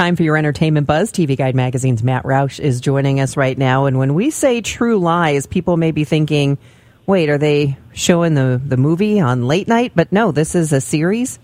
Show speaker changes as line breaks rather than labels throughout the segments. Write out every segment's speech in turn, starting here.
Time for your entertainment buzz. TV Guide Magazine's Matt Roush is joining us right now. And when we say true lies, people may be thinking, wait, are they showing the, the movie on late night? But no, this is a series.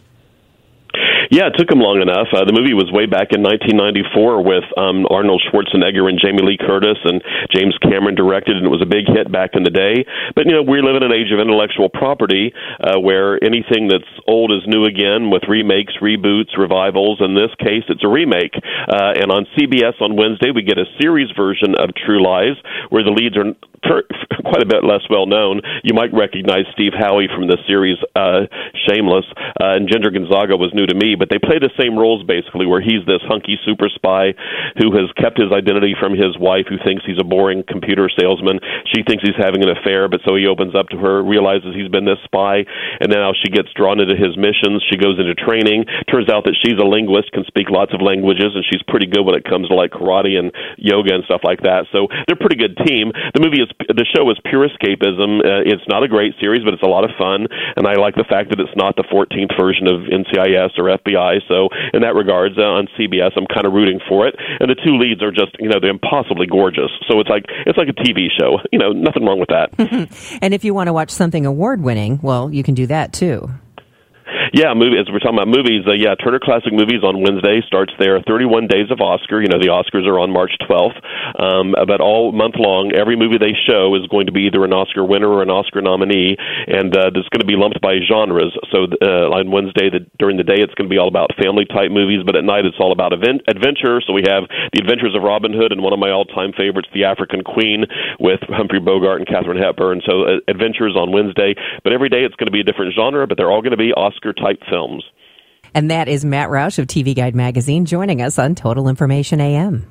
Yeah, it took him long enough. Uh, the movie was way back in 1994 with um, Arnold Schwarzenegger and Jamie Lee Curtis, and James Cameron directed, and it was a big hit back in the day. But you know, we live in an age of intellectual property uh, where anything that's old is new again, with remakes, reboots, revivals. In this case, it's a remake. Uh, and on CBS on Wednesday, we get a series version of True Lies, where the leads are quite a bit less well known. You might recognize Steve Howey from the series uh, Shameless, uh, and Ginger Gonzaga was new to me, but they play the same roles basically, where he's this hunky super spy who has kept his identity from his wife, who thinks he's a boring computer salesman. She thinks he's having an affair, but so he opens up to her, realizes he's been this spy, and now she gets drawn into his missions. She goes into training. Turns out that she's a linguist, can speak lots of languages, and she's pretty good when it comes to like karate and yoga and stuff like that. So they're a pretty good team. The movie is the show is pure escapism. Uh, it's not a great series, but it's a lot of fun, and I like the fact that it's not the 14th version of NCIS or FBI. So in that regards, uh, on CBS, I'm kind of rooting for it. And the two leads are just you know they're impossibly gorgeous. So it's like it's like a TV show. You know, nothing wrong with that.
and if you want to watch something award winning, well, you can do that too.
Yeah, movie. As we're talking about movies, uh, yeah, Turner Classic Movies on Wednesday starts there. 31 days of Oscar. You know, the Oscars are on March 12th, um, but all month long, every movie they show is going to be either an Oscar winner or an Oscar nominee, and uh, it's going to be lumped by genres. So uh, on Wednesday, the, during the day, it's going to be all about family type movies, but at night, it's all about event, adventure. So we have The Adventures of Robin Hood and one of my all time favorites, The African Queen, with Humphrey Bogart and Katharine Hepburn. So uh, adventures on Wednesday, but every day it's going to be a different genre, but they're all going to be Oscar type films.
And that is Matt Roush of TV Guide Magazine joining us on Total Information AM.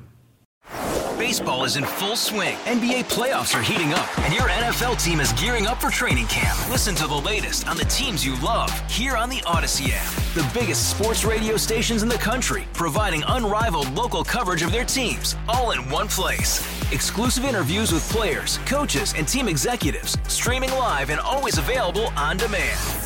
Baseball is in full swing. NBA playoffs are heating up, and your NFL team is gearing up for training camp. Listen to the latest on the teams you love here on the Audacy app. The biggest sports radio stations in the country, providing unrivaled local coverage of their teams, all in one place. Exclusive interviews with players, coaches, and team executives, streaming live and always available on demand.